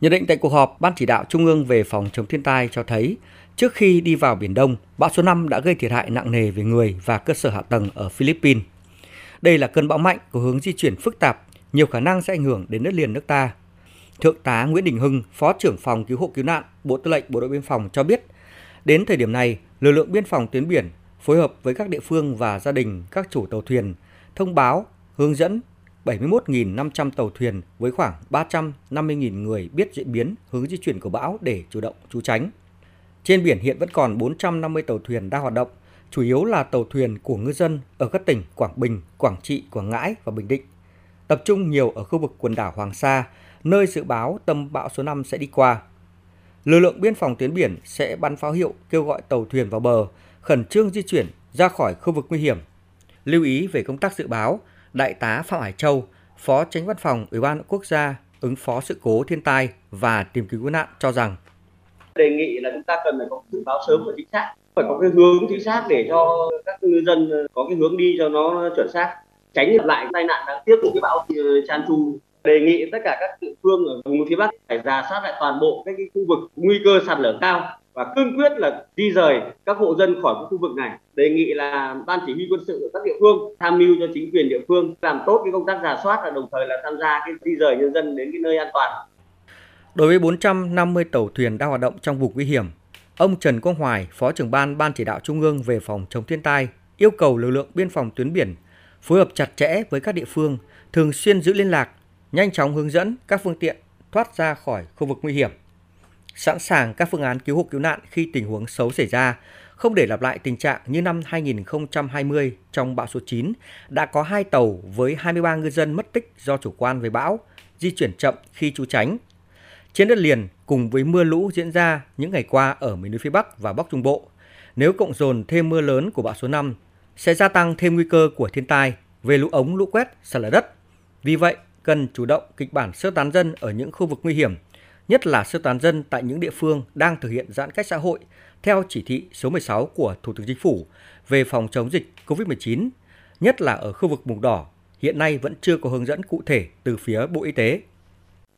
Nhận định tại cuộc họp, Ban chỉ đạo Trung ương về phòng chống thiên tai cho thấy, trước khi đi vào Biển Đông, bão số 5 đã gây thiệt hại nặng nề về người và cơ sở hạ tầng ở Philippines. Đây là cơn bão mạnh có hướng di chuyển phức tạp, nhiều khả năng sẽ ảnh hưởng đến đất liền nước ta. Thượng tá Nguyễn Đình Hưng, Phó trưởng phòng cứu hộ cứu nạn, Bộ Tư lệnh Bộ đội Biên phòng cho biết, đến thời điểm này, lực lượng biên phòng tuyến biển phối hợp với các địa phương và gia đình các chủ tàu thuyền thông báo, hướng dẫn 71.500 tàu thuyền với khoảng 350.000 người biết diễn biến hướng di chuyển của bão để chủ động trú tránh. Trên biển hiện vẫn còn 450 tàu thuyền đang hoạt động, chủ yếu là tàu thuyền của ngư dân ở các tỉnh Quảng Bình, Quảng Trị, Quảng Ngãi và Bình Định. Tập trung nhiều ở khu vực quần đảo Hoàng Sa, nơi dự báo tâm bão số 5 sẽ đi qua. Lực lượng biên phòng tuyến biển sẽ bắn pháo hiệu kêu gọi tàu thuyền vào bờ, khẩn trương di chuyển ra khỏi khu vực nguy hiểm. Lưu ý về công tác dự báo, Đại tá Phạm Hải Châu, Phó Tránh Văn phòng Ủy ban Quốc gia ứng phó sự cố thiên tai và tìm kiếm cứu nạn cho rằng. Đề nghị là chúng ta cần phải có dự báo sớm và chính xác phải có cái hướng chính xác để cho các ngư dân có cái hướng đi cho nó chuẩn xác tránh lại tai nạn đáng tiếc của cái bão Chan Chu. Đề nghị tất cả các địa phương ở vùng phía Bắc phải ra soát lại toàn bộ các cái khu vực nguy cơ sạt lở cao và cương quyết là di rời các hộ dân khỏi khu vực này. Đề nghị là ban chỉ huy quân sự ở các địa phương tham mưu cho chính quyền địa phương làm tốt cái công tác giả soát và đồng thời là tham gia cái di rời nhân dân đến cái nơi an toàn. Đối với 450 tàu thuyền đang hoạt động trong vùng nguy hiểm, ông Trần Quang Hoài, Phó trưởng ban Ban chỉ đạo Trung ương về phòng chống thiên tai, yêu cầu lực lượng biên phòng tuyến biển phối hợp chặt chẽ với các địa phương, thường xuyên giữ liên lạc, nhanh chóng hướng dẫn các phương tiện thoát ra khỏi khu vực nguy hiểm sẵn sàng các phương án cứu hộ cứu nạn khi tình huống xấu xảy ra, không để lặp lại tình trạng như năm 2020 trong bão số 9 đã có 2 tàu với 23 ngư dân mất tích do chủ quan về bão, di chuyển chậm khi trú tránh. Trên đất liền cùng với mưa lũ diễn ra những ngày qua ở miền núi phía Bắc và Bắc Trung Bộ, nếu cộng dồn thêm mưa lớn của bão số 5 sẽ gia tăng thêm nguy cơ của thiên tai về lũ ống, lũ quét, sạt lở đất. Vì vậy, cần chủ động kịch bản sơ tán dân ở những khu vực nguy hiểm nhất là sơ tán dân tại những địa phương đang thực hiện giãn cách xã hội theo chỉ thị số 16 của Thủ tướng Chính phủ về phòng chống dịch COVID-19, nhất là ở khu vực vùng đỏ, hiện nay vẫn chưa có hướng dẫn cụ thể từ phía Bộ Y tế.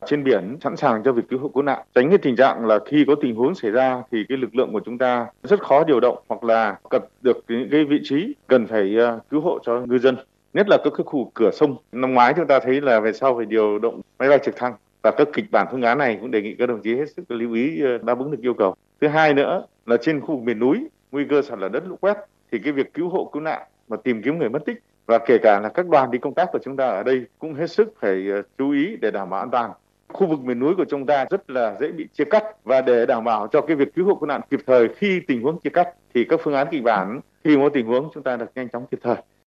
Trên biển sẵn sàng cho việc cứu hộ cứu nạn, tránh cái tình trạng là khi có tình huống xảy ra thì cái lực lượng của chúng ta rất khó điều động hoặc là cập được những cái vị trí cần phải ờ, cứu hộ cho ngư dân nhất là các cái khu cửa sông. Năm ngoái chúng ta thấy là về sau phải điều động máy bay trực thăng và các kịch bản phương án này cũng đề nghị các đồng chí hết sức lưu ý ờ, đáp ứng được yêu cầu. Thứ hai nữa là trên khu vực miền núi, nguy cơ sạt lở đất lũ quét thì cái việc cứu hộ cứu nạn và tìm kiếm người mất tích và kể cả là các đoàn đi công tác của chúng ta ở đây cũng hết sức phải ờ, chú ý để đảm bảo an toàn. Khu vực miền núi của chúng ta rất là dễ bị chia cắt và để đảm bảo cho cái việc cứu hộ cứu nạn kịp thời khi tình huống chia cắt thì các phương án kịch bản, khi có tình huống chúng ta được nhanh chóng kịp thời.